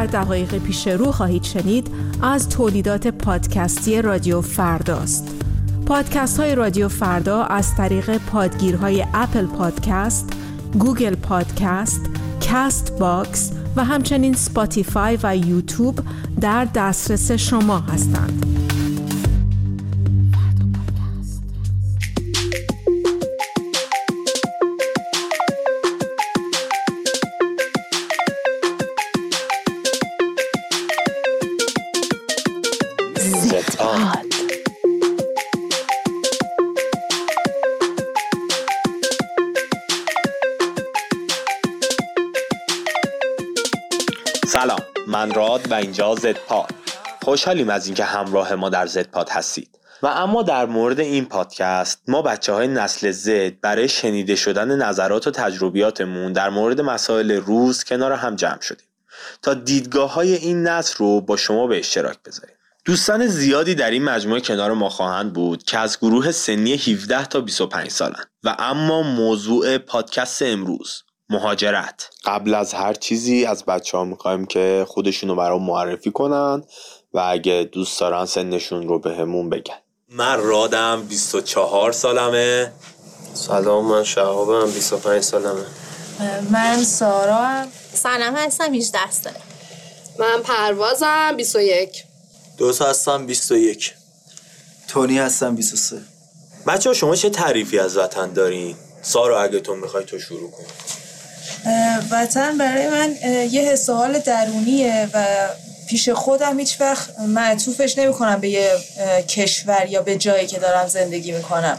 در دقایق پیش رو خواهید شنید از تولیدات پادکستی رادیو فرداست. پادکست های رادیو فردا از طریق پادگیرهای Apple Podcast، Google Podcast، Castbox و همچنین Spotify و یوتیوب در دسترس شما هستند. من راد و اینجا زد پاد. خوشحالیم از اینکه همراه ما در زد پاد هستید. و اما در مورد این پادکست ما بچه های نسل زد برای شنیده شدن نظرات و تجربیاتمون در مورد مسائل روز کنار هم جمع شدیم. تا دیدگاه های این نسل رو با شما به اشتراک بذاریم. دوستان زیادی در این مجموعه کنار ما خواهند بود که از گروه سنی 17 تا 25 سالن. و اما موضوع پادکست امروز مهاجرت. قبل از هر چیزی از بچه ها می‌خوایم که خودشونو برای معرفی کنن و اگه دوست دارن سنشون رو به همون بگن. من رادم 24 سالمه. سلام من شهابم 25 سالمه. من سارا هم سلام هستم 18 ساله. من پروازم 21 دوست هستم 21 تونی هستم 23 بچه شما چه تعریفی از وطن دارین؟ سارا اگه تو می‌خوای تو شروع کن. وطن برای من یه حس حال درونیه و پیش خودم هیچ وقت معطوفش نمی کنم به یه کشور یا به جایی که دارم زندگی می‌کنم.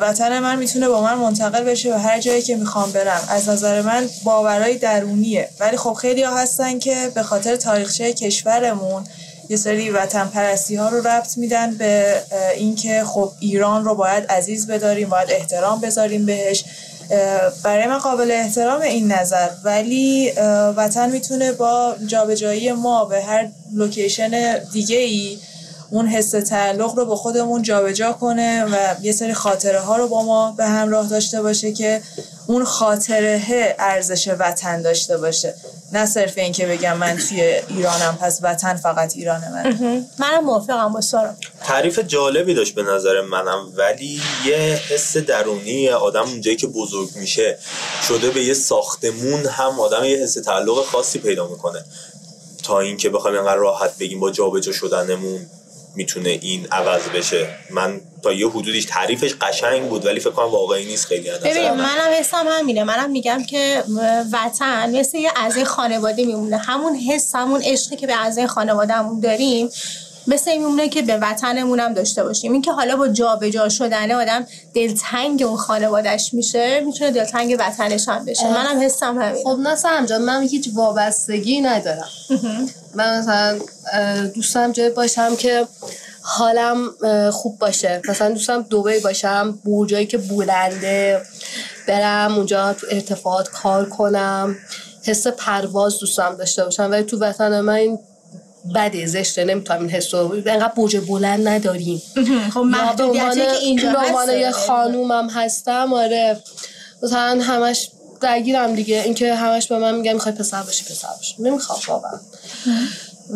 وطن من می‌تونه با من منتقل بشه به هر جایی که می‌خوام برم. از نظر من باورای درونیه. ولی خب خیلی ها هستن که به خاطر تاریخچه کشورمون یه سری وطن پرستی ها رو ربط میدن به اینکه خب ایران رو باید عزیز بداریم باید احترام بذاریم بهش. برای من قابل احترام این نظر. ولی وطن می‌تونه با جابجایی ما به هر لوکیشن دیگه ای اون حس تعلق رو با خودمون جابجا کنه و یه سری خاطره ها رو با ما به همراه داشته باشه که اون خاطره ارزش وطن داشته باشه. نه صرف این که بگم من توی ایرانم پس وطن فقط ایران من منم موافقم با سارا. تعریف جالبی داشت به نظر منم ولی یه حس درونی آدم اونجایی که بزرگ میشه شده به یه ساختمون هم آدم یه حس تعلق خاصی پیدا می‌کنه. تا اینکه بخوایم اینقدر راحت بگیم با جابجا شدنمون. می‌تونه این عوض بشه. من تا یه حدودیش تعریفش قشنگ بود ولی فکر کنم واقعی نیست خیلی ببین منم حسم همینه. منم میگم که وطن مثل یه اعضای خانواده میمونه. همون حس همون عشقی که به اعضای خانوادهمون داریم مثل این میمونه که به وطنمون هم داشته باشیم. این که حالا با جابجا شدن آدم دلتنگ اون خانوادهش میشه می‌تونه دلتنگ وطنش هم بشه. منم حسم همین خب نه سمجان من هیچ وابستگی ندارم. من مثلا دوستم جای باشم که حالم خوب باشه. مثلا دوستم دوبی باشم برجایی که بلنده برم اونجا تو ارتفاعات کار کنم. حس پرواز دوستم داشته باشم. ولی تو وطن من این بده زشته. نمی‌تونم این حس رو انقدر برج بلند نداریم. خب محدودیتی که اینجا هست. یه خانومم هستم آره. مثلا همش درگیرم دیگه. اینکه همش به من میگن می‌خوای پسر باشی پسر باشی. نمی‌خوام واقعا.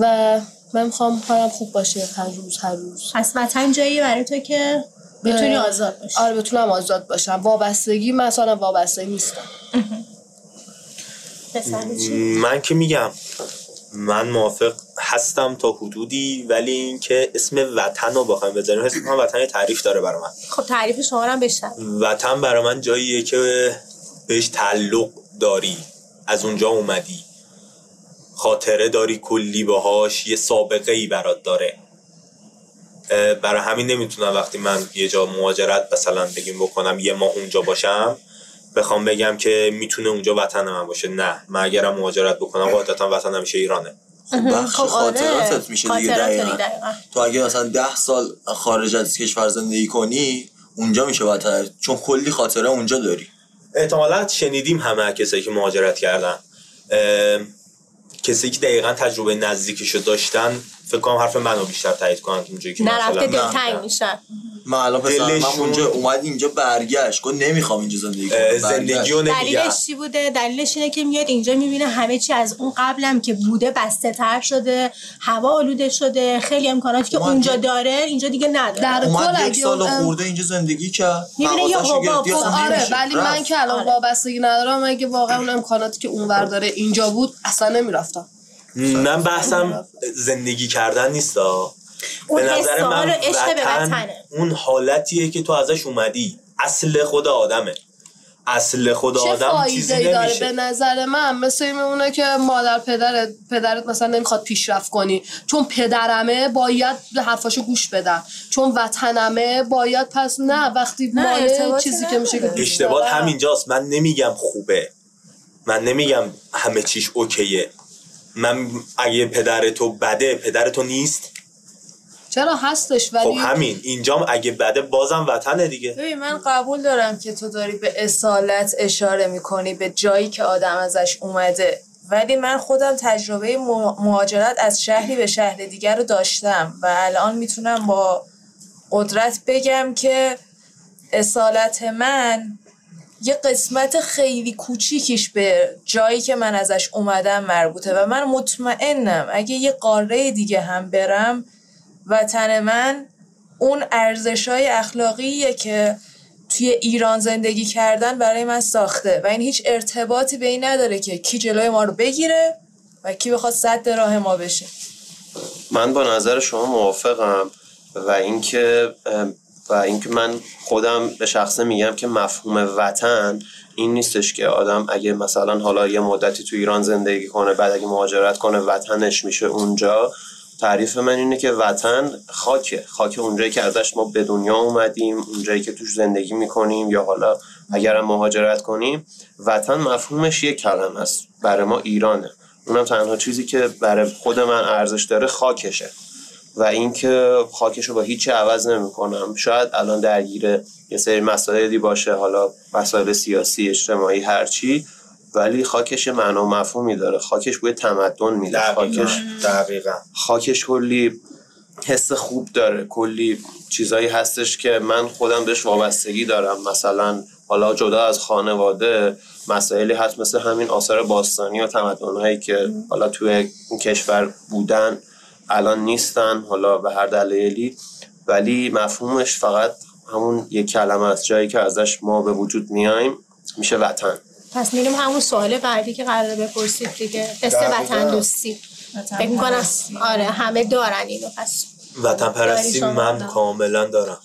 و من می‌خوام حالم خوب باشه هر روز هر روز. پس وطن جایی برای تو که بتونی آزاد باشی. آره بتونم آزاد باشم. وابستگی مثلا وابستگی نیستم. من که میگم من موافق هستم تا حدودی ولی اینکه اسم وطن رو بخوایم بذاریم اسم من وطن تعریف داره برای من. خب تعریف شما رو بشنم وطن برای من جاییه که بهش تعلق داری از اونجا اومدی. خاطره داری کلی باهاش یه سابقه ای برات داره. برای همین نمی‌تونم وقتی من یه جا مهاجرت مثلا بگیم بکنم یه ماه اونجا باشم بخوام بگم که می‌تونه اونجا وطن من باشه. نه من اگرم مهاجرت بکنم قاعدتا وطن همیشه ایرانه. خب بخش خاطراتت میشه دیگه دقیقا. تو اگه مثلا ده سال خارج از کشور زندگی کنی اونجا میشه وطن. چون کلی خاطره اونجا داری. احتمالا شنیدیم همه کسایی که مهاجرت کردن. کسی که دقیقا تجربه نزدیکشو داشتن فکر کنم حرف منو بیشتر تایید کنن که اونجایی که نرفته دلتنگ میشن. من الان پسر من اونجا اومد اینجا برگشت. گفت نمی‌خوام اینجا زندگی کنم. زندگی رو دلیلش چی بوده؟ دلیلش اینه که میاد اینجا می‌بینه همه چی از اون قبلم که بوده بسته تر شده هوا آلوده شده خیلی امکاناتی که اونجا داره اینجا دیگه نداره. در کل یک سال خورده اینجا زندگی کرد. می‌بینه یه حباب آره ولی من که الان. وابستگی ندارم اگه واقعا اون امکاناتی که اونور داره اینجا بود اصلا نمی‌رفتم. من بحثم زندگی کردن نیستا. به نظر من وطن اون حالتیه که تو ازش اومدی. اصل خود آدمه. اصل خود آدم چیزی داره به نظر من؟ مثل میمونه که مادر پدرت پدرت مثلا نمی‌خواد پیشرفت کنی. چون پدرمه باید به حرفاشو گوش بدم چون وطنمه باید پس نه وقتی مال چیزی که میشه اشتباه همینجاست. من نمیگم خوبه. من نمیگم همه چیش اوکیه. من اگه پدر تو بده پدر تو نیست؟ چرا هستش ولی؟ خب همین اینجام اگه بده بازم وطنه دیگه. ببین من قبول دارم که تو داری به اصالت اشاره می‌کنی به جایی که آدم ازش اومده. ولی من خودم تجربه مهاجرت از شهری به شهر دیگر رو داشتم و الان می‌تونم با قدرت بگم که اصالت من یه قسمت خیلی کوچیکیش به جایی که من ازش اومدم مربوطه و من مطمئنم اگه یه قاره دیگه هم برم وطن من اون ارزش های اخلاقیه که توی ایران زندگی کردن برای من ساخته و این هیچ ارتباطی به این نداره که کی جلوی ما رو بگیره و کی بخواد صد راه ما بشه. من با نظر شما موافقم و اینکه و اینکه من خودم به شخصه میگم که مفهوم وطن این نیستش که آدم اگه مثلا حالا یه مدتی تو ایران زندگی کنه بعد اگه مهاجرت کنه وطنش میشه اونجا. تعریف من اینه که وطن خاکه. خاک اونجایی که ازش ما به دنیا اومدیم اونجایی که توش زندگی می‌کنیم یا حالا اگر مهاجرت کنیم وطن مفهومش یک کلمه است. برای ما ایرانه. اونم تنها چیزی که برای خود من ارزش داره خاکشه. و اینکه خاکش رو با هیچی عوض نمی‌کنم. شاید الان درگیر یه سری مسائلی باشه حالا مسائل سیاسی اجتماعی هرچی ولی خاکش معنا و مفهومی داره. خاکش بوی تمدن میده. خاکش دقیقا. خاکش کلی حس خوب داره. کلی چیزایی هستش که من خودم بهش وابستگی دارم. مثلا حالا جدا از خانواده مسائلی هست مثل همین آثار باستانی و تمدنهایی که حالا توی این کشور بودن. الان نیستن حالا به هر دلیلی ولی مفهومش فقط همون یک کلمه از جایی که ازش ما به وجود میایم میشه وطن. پس میریم همون سوال بعدی که قراره بپرسید دیگه قصه وطن دوستی فکر می‌کنم آره همه دارن اینو پس وطن پرستی من کاملا دارم.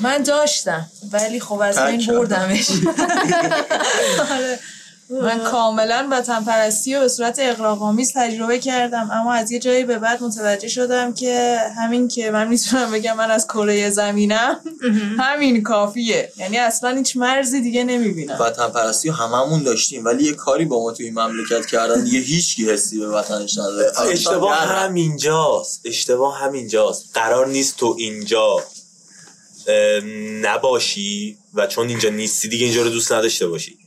من داشتم ولی خب از این بردمش. آره. من کاملا وطن پرستی و به صورت اقراق‌آمیز تجربه کردم اما از یه جایی به بعد متوجه شدم که همین که من می‌تونم بگم من از کره زمینم همین کافیه. یعنی اصلا هیچ مرزی دیگه نمی‌بینم. وطن پرستی هممون داشتیم ولی یه کاری با ما توی این مملکت کردن دیگه هیچ کی حسی به وطنش نداره. اشتباه همینجاست. اشتباه همینجاست. قرار نیست تو اینجا نباشی و چون اینجا نیستی دیگه اینجا رو دوست نداشته باشی.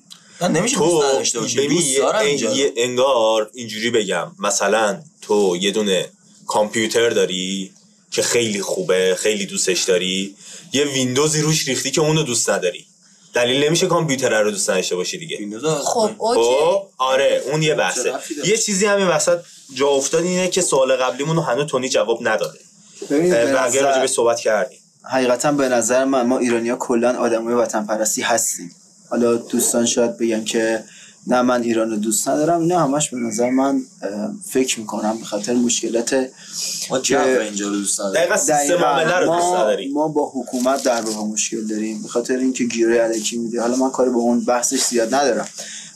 نمیشه تو انگار اینجوری بگم. مثلا تو یه دونه کامپیوتر داری که خیلی خوبه خیلی دوستش داری. یه ویندوزی روش ریختی که اونو دوست نداری. دلیل نمیشه کامپیوتر رو دوست نداشته باشی دیگه. خب اوکی. خب، آره اون یه بحثه. یه چیزی همین وسط جا افتاد اینه که سوال قبلیمون رو هنوز تونی جواب نداده. بقیه راجع صحبت کردیم. حقیقتا به نظر من ما ایرانیا کلا آدمای وطن پرستی هستیم. حالا دوستان شاید بگن که نه من ایران رو دوست ندارم. اینا همش به نظر من فکر می‌کنم به خاطر مشکلات ما اینجا رو دوست ما, ما با حکومت در واقع مشکل داریم. به خاطر اینکه گیره علکی میده. حالا من کاری با اون بحثش زیاد ندارم.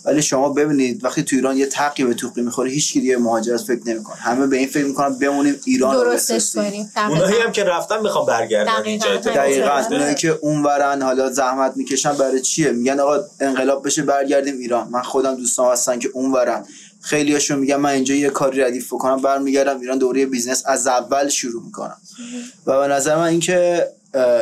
ولی شما ببینید وقتی تو ایران یه تقی به توقی می‌خوره هیچ کی دیگه مهاجرت فکر نمی‌کنه. همه به این فکر می‌کنن بمونیم ایران درستش کنیم. اونایی هم که رفتن می‌خوان برگردن اینجا دقیقاً. اونایی که اونورن حالا زحمت می‌کشن برای چیه؟ میگن آقا انقلاب بشه برگردیم ایران. من خودم دوستان هستن که اونورن. خیلیاشون میگن من اینجا یه کاری ردیف بکنم برمیگردم ایران دوباره business از اول شروع می‌کنم. و به نظر من اینکه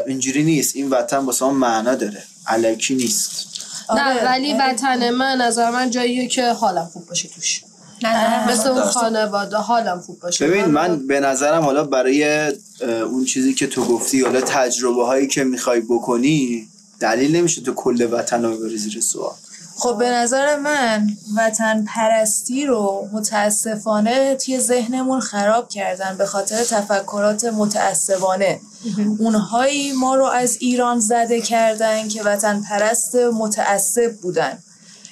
اینجوری نیست. این وطن واسه ما معنا داره. الکی نیست. نه آره. ولی وطن من نظر من جاییه که حالم خوب باشه توش. مثل اون خانواده حالم خوب باشه. ببین من به نظرم حالا برای اون چیزی که تو گفتی حالا تجربه هایی که می‌خوای بکنی دلیل نمیشه تو کل وطن رو ببری زیر سوال. خب به نظر من وطن پرستی رو متاسفانه توی ذهنمون خراب کردن به خاطر تفکرات متعصبانه اونهایی ما رو از ایران زده کردن که وطن پرست متعصب بودن.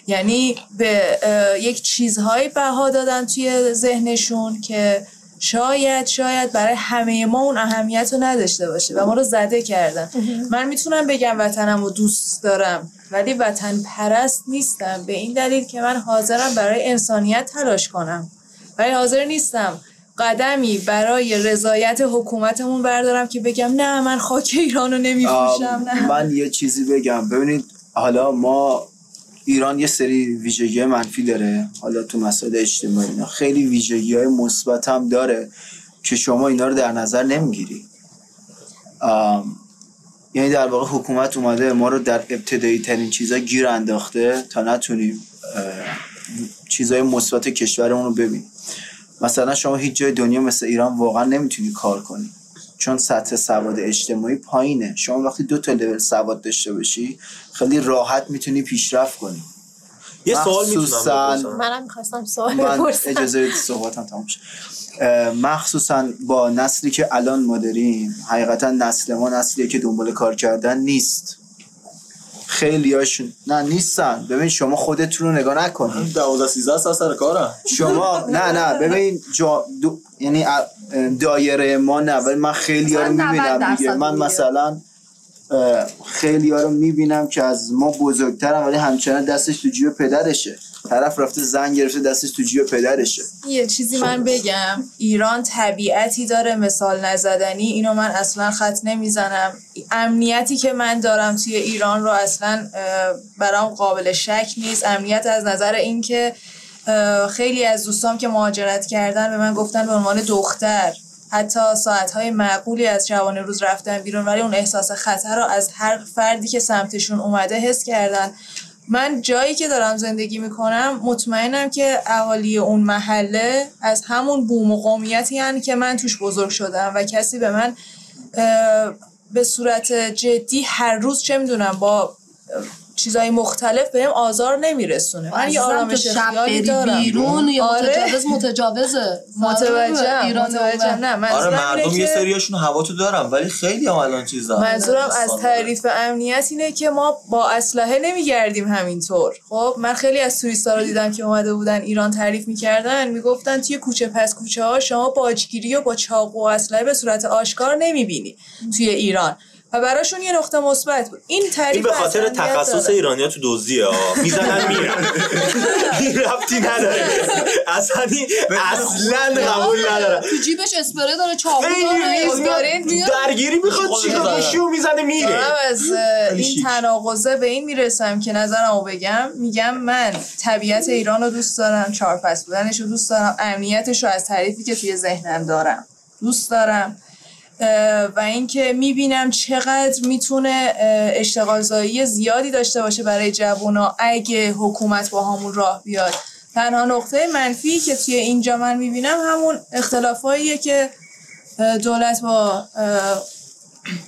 یعنی به یک چیزهایی بها دادن توی ذهنشون که شاید شاید برای همه ما اون اهمیت رو نداشته باشه و ما رو زده کردن. من می‌تونم بگم وطنم رو دوست دارم. ولی وطن پرست نیستم. به این دلیل که من حاضرم برای انسانیت تلاش کنم. ولی حاضر نیستم قدمی برای رضایت حکومتمون بردارم که بگم نه من خاک ایران رو نمیفروشم نه. من یه چیزی بگم. ببینید حالا ما ایران یه سری ویژگی منفی داره. حالا تو مسائل اجتماعی اینا. خیلی ویژگی های مثبت هم داره که شما اینا رو در نظر نمی‌گیری. یعنی در واقع حکومت اومده ما رو در ابتدایی ترین چیزا گیر انداخته تا نتونیم چیزای مثبت کشورمون رو ببینیم. مثلا شما هیچ جای دنیا مثل ایران واقعا نمی‌تونی کار کنی. چون سطح سواد اجتماعی پایینه. شما وقتی دو تا لول سواد داشته باشی خیلی راحت می‌تونی پیشرفت کنی. یه سوال می‌تونم منم می‌خواستم سوال من اجازه صحبتم تمام مخصوصا با نسلی که الان ما داریم حقیقتا نسل ما نسلیه که دنبال کار کردن نیست. خیلی هاشون نه نیستن. ببین شما خودتون رو نگاه نکنید. 12 13 سال سر کارم شما نه نه. ببین جا دو... یعنی دایره ما نه ولی من خیلی ها رو می‌بینم دیگه. من مثلا خیلی ها رو می‌بینم که از ما بزرگترم ولی همچنان دستش تو جیب پدرشه. طرف رفته زن گرفته دستش تو جیب پدرشه. یه چیزی من بگم. ایران طبیعتی داره مثال نزدنی. اینو من اصلا خط نمی‌زنم. امنیتی که من دارم توی ایران رو اصلا برام قابل شک نیست. امنیت از نظر اینکه خیلی از دوستام که مهاجرت کردن به من گفتن به عنوان دختر. حتی ساعتهای معقولی از شبانه روز رفتن بیرون ولی اون احساس خطر رو از هر فردی که سمتشون اومده حس کردن. من جایی که دارم زندگی می‌کنم مطمئنم که اهالی اون محله از همون بوم و قومیتی هن که من توش بزرگ شدم و کسی به من به صورت جدی هر روز چه می‌دونم با چیزای مختلف بهم آزار نمیرسونه. من یه آرامش خیالی دارم. بیرون یا آره. متجاوز متجاوزه؟ متوجه متوجه نه آره مردم یه سریاشون هوا تو دارم ولی خیلی هم الان چیزا منظورم از تعریف امنیت اینه که ما با اسلحه نمیگردیم همینطور. خب من خیلی از توریستا رو دیدم که اومده بودن ایران تعریف می‌کردن می‌گفتن توی کوچه پس کوچه ها شما باجگیری و با چاقو و اسلحه به صورت آشکار نمی‌بینی توی ایران. و براشون یه نقطه مثبت بود. این تعریف این به خاطر تخصص ایرانیا تو دزدیه. می‌زنن میرن. این رفتی نداره. اصلا اصلا قبول نداره. تو جیبش اسپری داره چاقو داره درگیری می‌خواد چیکار می‌زنه میره. از این تناقضه به این می‌رسم که نظرمو بگم. میگم من طبیعت ایران رو دوست دارم چهار پس بودنش رو دوست دارم. امنیتش رو از تعریفی که توی ذهنم دارم دوست دارم. و اینکه می‌بینم چقدر می‌تونه اشتغال زیادی داشته باشه برای جوونا اگه حکومت با همون راه بیاد. تنها نقطه منفی که توی اینجا من می‌بینم همون اختلافاییه که دولت با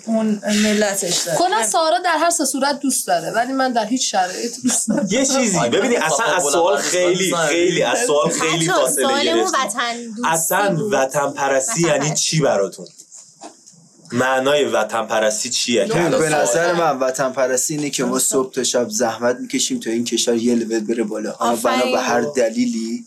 اون ملتش داره. کلا سارا در هر صورت دوست داره ولی من در هیچ شرایط دوست دارم یه چیزی ببینید اصلا از سوال خیلی خیلی از سوال خیلی فاصله گرفت اصلا وطن پرستی یعنی چی براتون؟ معنای وطن پرستی چیه به نظر من وطن پرستی اینه که ما صبح تا شب زحمت می‌کشیم تا این کشور یه لول بره بالا. بنا به هر دلیلی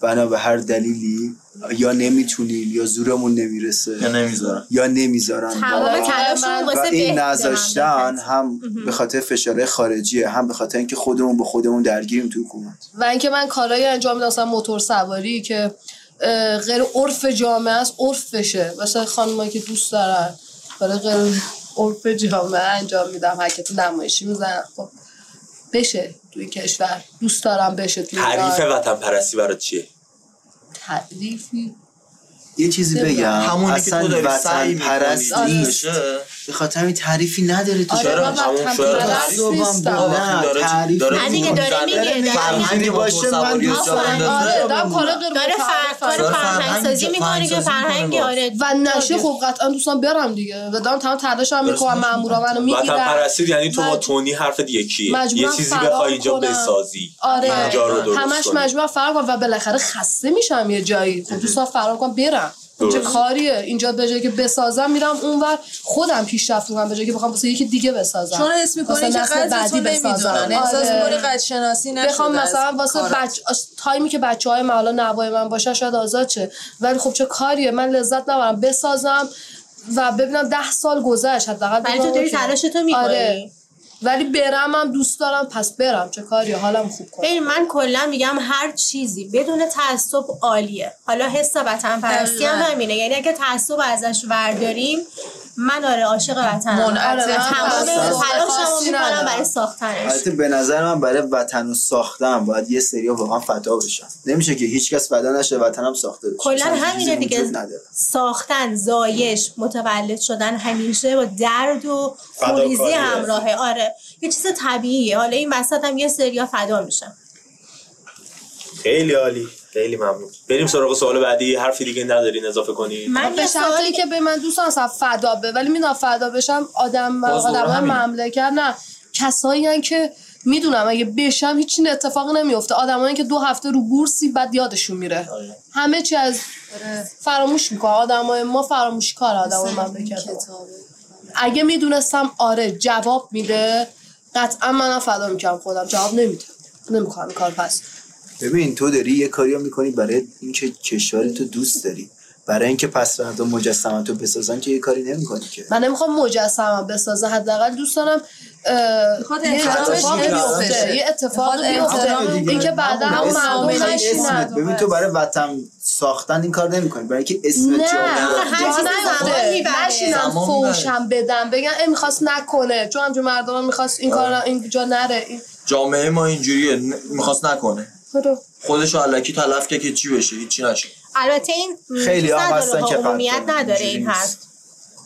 بنا به هر دلیلی یا نمی‌تونیم یا زورمون نمی‌رسه. یا نمی‌ذارن. یا نمی‌ذارن. و این نذاشتن هم به خاطر فشار خارجیه هم به خاطر اینکه خودمون به خودمون درگیریم تو حکومت. و اینکه من کارایی انجام میدم موتور سواری که غیر عرف جامعه است عرف بشه مثلا خانمایی که دوست دارن برای غیر عرف جامعه انجام میدم. حرکت نمایشی می‌زنن خب بشه توی کشور. دوست دارم بشه توی تعریف وطن پرستی برای چیه؟ تعریفی یه چیزی بگم. همونی که تو داری سعی پرست نیست. به خاطر همین تعریفی نداره تو چرا همون نه تعریف داره دیگه داره میگه فرهنگ باشه من دوست دارم. داره فرهنگ سازی می‌کنه. که فرهنگ آره. و نشه خب قطعا دوستان برم دیگه. و دارم تمام تلاشم می‌کنم مامورا منو می‌گیرن وطن پرستی یعنی تو با تونی حرف یکیه یه چیزی بخوای اینجا بسازی. آره. همش مجبور فرار کنم و بالاخره خسته میشم یه جایی. خب دوستان فرار کنم برم. چه کاریه. اینجا به جایی که بسازم میرم اونور. خودم پیشرفت می‌کنم به جایی که بخوام واسه یکی دیگه بسازم. چون حس می‌کنی که قدر تو نمی‌دونن. احساس می‌کنی قد شناسی نشده بخوام مثلا واسه بچ... تایمی که بچه های من حالا نوای من باشه شاید آزاد شه. ولی خب چه کاریه. من لذت نبرم. بسازم و ببینم ده سال گذشت حداقل. ولی تو داری تلاشتو می‌کنی. آره. ولی برم هم دوست دارم پس برم. چه کاری؟ حالم خوب کنم. ببین من کلا میگم هر چیزی بدون تعصب عالیه. حالا حس وطن پرستی هم همینه. یعنی اگه تعصب ازش ورداریم من آره عاشق وطنم. آره تمام تلاشمو می‌کنم برای ساختنش. البته به نظر من برای وطن و ساختن باید یه سری واقعا فدا بشن. نمیشه که هیچکس فدا نشه وطنم ساخته بشه. کلا همینه دیگه. ساختن زایش متولد شدن همیشه با درد و خوریزی همراهه. آره. یه چیز طبیعیه. حالا این وسط هم یه سریا فدا میشن. خیلی عالی. خیلی ممنون. بریم سراغ سوال بعدی. حرفی دیگه ندارین اضافه کنی؟ من به شرطی که به من دوستان اصلا فدا به. ولی مینا فدا بشم آدم آدم مملکت نه. کسایی که می‌دونم اگه بشم هیچ اتفاقی نمیفته آدمایی که دو هفته رو بورسی بعد یادشون میره. همه چی از فراموش می‌کنه آدمای ما فراموش کار آدمای مملکت اگه می‌دونستم آره جواب میده. قطعا منم فدا می‌کنم خودم. جواب نمیده نمی‌کنم کار پس. ببین تو داری یه کاری می‌کنی برای اینکه کشور تو دوست داری. برای اینکه پس فردا مجسمه تو بسازن که یه کاری نمی‌کنی که. من نمی‌خوام مجسمه بسازه حداقل دوست دارم یه اتفاق بیفته. یه اتفاق بیفته. اینکه بعدا هم مردم نشینن ببین تو برای وطن ساختن این کار نمی‌کنی. برای اینکه اسم جا نشینم فوشم بدم. بگن این می‌خواست نکنه. چون همجور مردم می‌خواست این کار اینجا نره. جامعه ما اینجوریه. می‌خواست نکنه. خودشو علکی تلف که چی بشه هیچی نشه. البته این خیلی ها هستن که عمومیت نداره این حرف.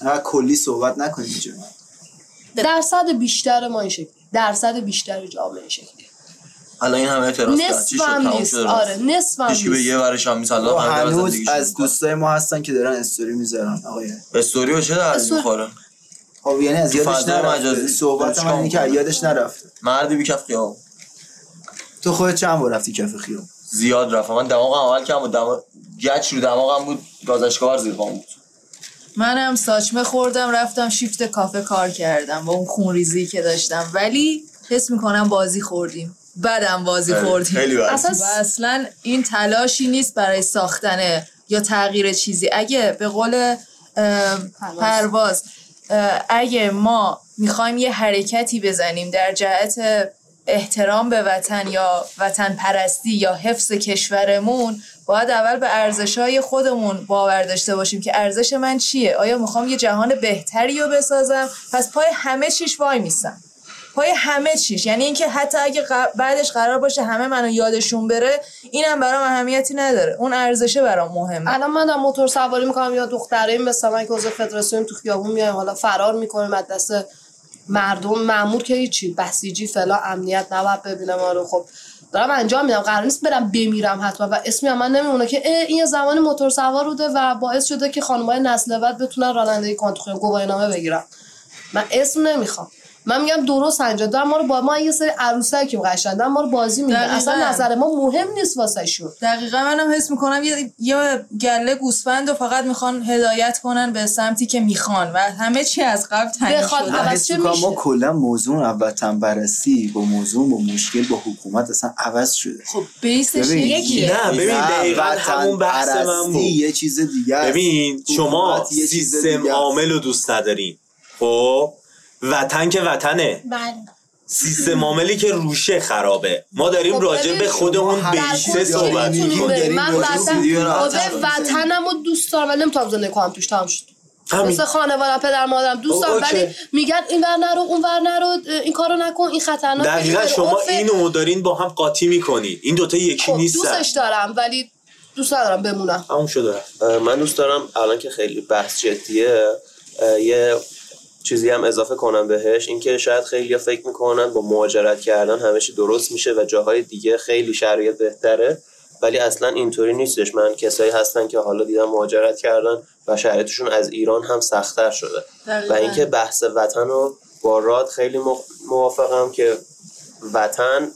نه کلی صحبت نکنیم اینجا. درصد بیشتر ما این شکلی درصد بیشتر جامعه شکلی الان این همه اعتراض شد؟ نیست. آره نصف هم به یه ورش هم مثلا هنوز از دوستای ما هستن که دارن استوری می‌ذارن. آقای استوری و چه درد می‌خوره؟ خب یعنی از یادش نرفته. صحبت من اینه که یادش نرفته. مردی بی کف خیام تو خودت چند بار رفتی کف خیام زیاد رفتم من دماغم اول کم بود. دماغ گچ رو دماغم بود. گازشکار زیر پام بود. منم ساچمه خوردم رفتم شیفت کافه کار کردم با اون خونریزی که داشتم. ولی حس می‌کنم بازی خوردیم. بعدم بازی خوردیم. اصلا اصلا این تلاشی نیست برای ساختن یا تغییر چیزی. اگه به قول پرواز. اگه ما می‌خوایم یه حرکتی بزنیم در جهت احترام به وطن یا وطن پرستی یا حفظ کشورمون باید اول به ارزش های خودمون باور داشته باشیم که ارزش من چیه؟ آیا می‌خوام یه جهان بهتری رو بسازم؟ پس پای همه چیش وای میسم. پای همه چیش. یعنی اینکه حتی اگه بعدش قرار باشه همه منو یادشون بره اینم برام اهمیتی نداره. اون ارزشه برام مهمه. الان من در موتور سواری می‌کنم یا دختره مثل که عضو فدراسیون تو خیابون میایم حالا فرار می‌کنیم از دست مردم معمور که هیچی. بسیجی فلا امنیت نباید ببینه ما رو خب دارم انجام میدم. قرار نیست برم بمیرم حتما. و اسمی هم من نمیمونه که این زمان موتور سوار بوده و باعث شده که خانمای نسل بعد بتونن رانندگی کنن. تو گواهی نامه بگیرم. من اسم نمی‌خوام. من میگم درست انجام دادن ما رو با ما یه سری عروسکی قشنگن ما رو بازی میدن اصلا نظر ما مهم نیست واسه شون دقیقا منم حس می‌کنم یه یه گله گوسفند و فقط می‌خوان هدایت کنن به سمتی که می‌خوان و همه چی از قبل تعیین شده. ما کلا موضوع وطن بررسی با موضوع با مشکل با حکومت اصلا عوض شده. خب بیسش یکیه. نه ببین دقیقاً همون بحث من بود. یه چیز دیگه ببین شما سیستم عامل رو دوست ندارین. خب؟ وطن که وطنه. بله. سیستم عاملی که روشه خرابه. ما داریم خب راجع به خودمون بیسه صحبت می‌کنیم من وطنم رو دوست دارم ولی نمی‌تونم زندگی کنم توش تمام شد. مثل خانواده پدر مادرم دوست دارم ولی میگن این ور نرو اون ور نرو این کارو نکن این خطرناکه دقیقا شما اینو دارین با هم قاطی می‌کنید این دوتا یکی خب نیستن. دوستش دارم ولی دوست ندارم بمونم. همون شده. من دوست دارم الان که خیلی بحث جدیه یه چیزی هم اضافه کنم بهش اینکه شاید خیلی فکر می‌کنن با مهاجرت کردن همه درست میشه و جاهای دیگه خیلی شرایط بهتره ولی اصلا اینطوری نیستش. من کسایی هستن که حالا دیدم مهاجرت کردن و شرایطشون از ایران هم سختتر شده. و اینکه بحث وطن رو با راد خیلی موافقم که وطن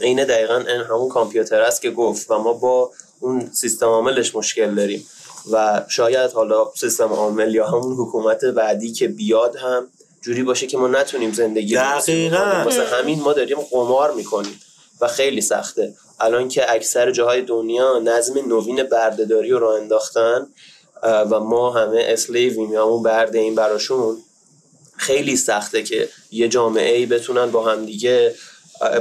عین دقیقا این همون کامپیوتر است که گفت و ما با اون سیستم عاملش مشکل داریم. و شاید حالا سیستم عامل یا همون حکومت بعدی که بیاد هم جوری باشه که ما نتونیم زندگی دقیقا. مثل همین ما داریم قمار می‌کنیم و خیلی سخته. الان که اکثر جاهای دنیا نظم نوین بردهداری رو راه انداختن و ما همه اسلیویم یا همون برده این براشون خیلی سخته که یه جامعه ای بتونن با همدیگه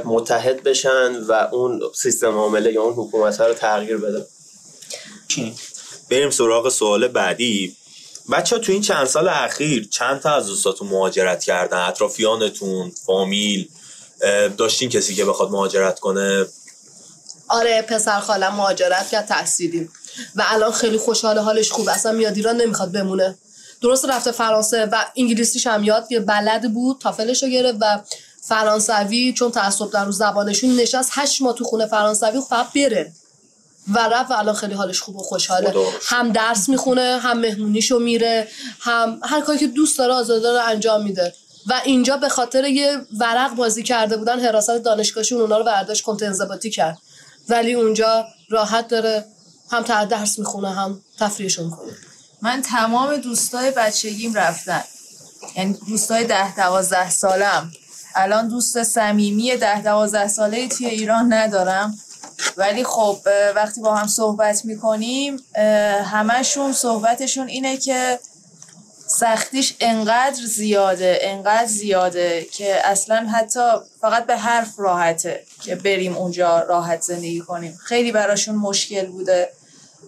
متحد بشن و اون سیستم عامله یا اون حکومت رو تغییر بدن. بریم سراغ سوال بعدی. بچه تو این چند سال اخیر چند تا از دوستاتون مهاجرت کردن؟ اطرافیانتون فامیل؟ داشتین کسی که بخواد مهاجرت کنه؟ آره پسر خالم مهاجرت کرد تحصیلی. و الان خیلی خوشحال حالش خوب. اصلا میاد ایران نمی‌خواد بمونه. درست رفته فرانسه و انگلیسیش هم یاد یه بلد بود تافلش رو گرفت و فرانسوی چون تعصب در رو زبانشون نشست هشت ماه تو خونه فرانسوی فقط بره. و رفت و الان خیلی حالش خوب و خوشحاله. هم درس می‌خونه هم مهمونیشو میره هم هر کاری که دوست داره آزاده رو انجام میده. و اینجا به خاطر یه ورق بازی کرده بودن حراست دانشگاهشون اونا رو برداشت کنت انضباطی کرد. ولی اونجا راحت داره هم تا درس می‌خونه هم تفریحشون کنه من تمام دوستای بچگیم رفتن. یعنی دوستای ده دوازده سالم. الان دوست صمیمی ده دوازده ساله توی ایران ندارم. ولی خب وقتی با هم صحبت می‌کنیم همشون صحبتشون اینه که سختیش انقدر زیاده انقدر زیاده که اصلا حتی فقط به حرف راحته که بریم اونجا راحت زندگی کنیم. خیلی براشون مشکل بوده.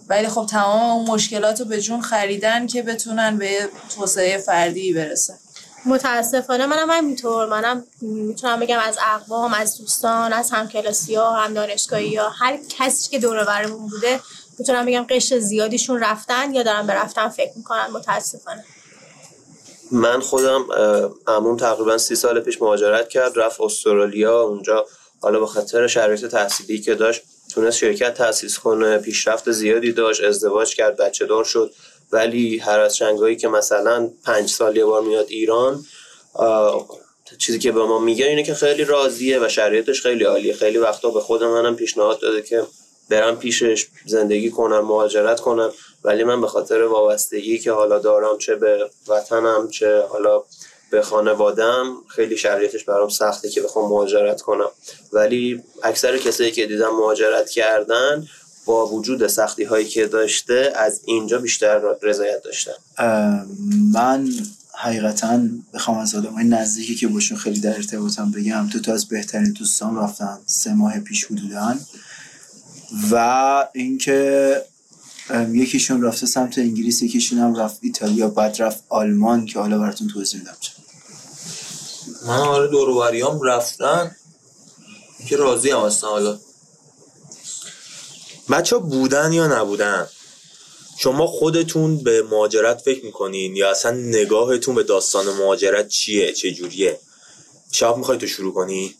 ولی خب تمام اون مشکلات به جون خریدن که بتونن به توسعه فردی برسن. متاسفانه منم همینطور. منم می‌تونم بگم از اقوام از دوستان از همکلاسی ها هم دانشگاهی ها هر کسی که دور برمون بوده می‌تونم بگم قشر زیادیشون رفتن یا دارن به رفتن فکر می‌کنن. متاسفانه. من خودم امون تقریبا سی سال پیش مهاجرت کرد رفت استرالیا. اونجا حالا به خاطر شرایط تحصیلی که داشت تونست شرکت تأسیس کنه پیشرفت زیادی داشت ازدواج کرد بچه دار شد. ولی هر از چنگایی که مثلا پنج سال یه بار میاد ایران چیزی که به ما میگه اینه که خیلی راضیه و شرایطش خیلی عالیه. خیلی وقتا به خود منم پیشنهاد داده که برم پیشش زندگی کنم مهاجرت کنم. ولی من به خاطر وابستگی که حالا دارم چه به وطنم چه حالا به خانوادم خیلی شرایطش برام سخته که بخوام مهاجرت کنم. ولی اکثر کسایی که دیدم مهاجرت کردن با وجود سختی هایی که داشته از اینجا بیشتر رضایت داشتن. من حقیقتا بخوام از آدم های نزدیکی که باشون خیلی در ارتباطم بگم تو تا از بهترین دوستان رفتن سه ماه پیش حدودن و اینکه یکیشون رفته سمت انگلیس یکیشون هم رفت ایتالیا بعد رفت آلمان که حالا براتون توضیح میدم من حالا دوروبریام رفتن که راضی هم هستن حالا. بچه بودن یا نبودن؟ شما خودتون به مهاجرت فکر می‌کنین یا اصلا نگاهتون به داستان مهاجرت چیه؟ چه جوریه؟ شب می‌خوای تو شروع کنی؟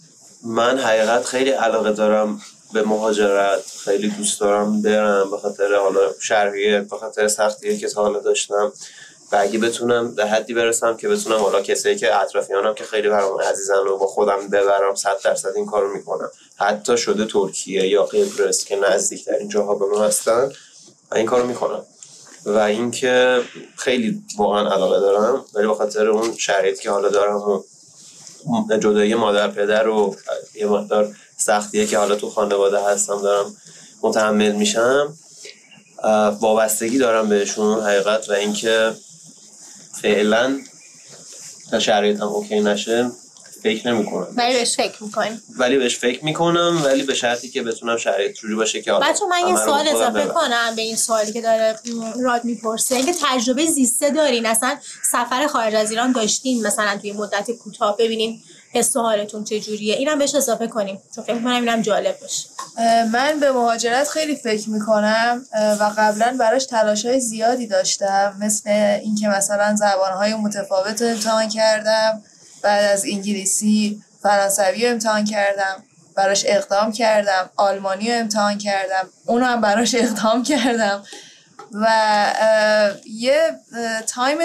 من حقیقت خیلی علاقه دارم به مهاجرت خیلی دوست دارم برم به خاطر حالا شرقیه به خاطر سختیه که تا حالا داشتم. و اگه بتونم به حدی برسم که بتونم حالا کسایی که اطرافیانم که خیلی برام عزیزن رو با خودم ببرم صد درصد این کارو می‌کنم. حتی شده ترکیه یا قبرس که نزدیکترین جاها به ما هستن و این کارو می‌کنم و اینکه خیلی واقعا علاقه دارم ولی به خاطر اون شرایطی که حالا دارم و جدایی مادر پدر و یه مقدار سختیه که حالا تو خانواده هستم دارم متحمل میشم وابستگی دارم بهشون حقیقت و اینکه فعلا تا شرایط هم اوکی نشه فکر نمی کنم ولی بهش فکر می‌کنم ولی بهش فکر می‌کنم ولی به شرطی که بتونم شرایط جوری باشه که بچه من یه سوال اضافه کنم به این سوالی که داره راد می‌پرسه. اینکه تجربه زیسته دارین. اصلا سفر خارج از ایران داشتین مثلا توی مدت کوتاه ببینین حس و حالتون چجوریه؟ اینم بهش اضافه کنیم چون فکر کنم اینم جالب باشه. من به مهاجرت خیلی فکر می‌کنم و قبلا براش تلاش های زیادی داشتم مثل اینکه مثلا زبانهای متفاوت رو امتحان کردم بعد از انگلیسی فرانسوی رو امتحان کردم براش اقدام کردم آلمانی رو امتحان کردم اونو هم براش اقدام کردم. و یه تایم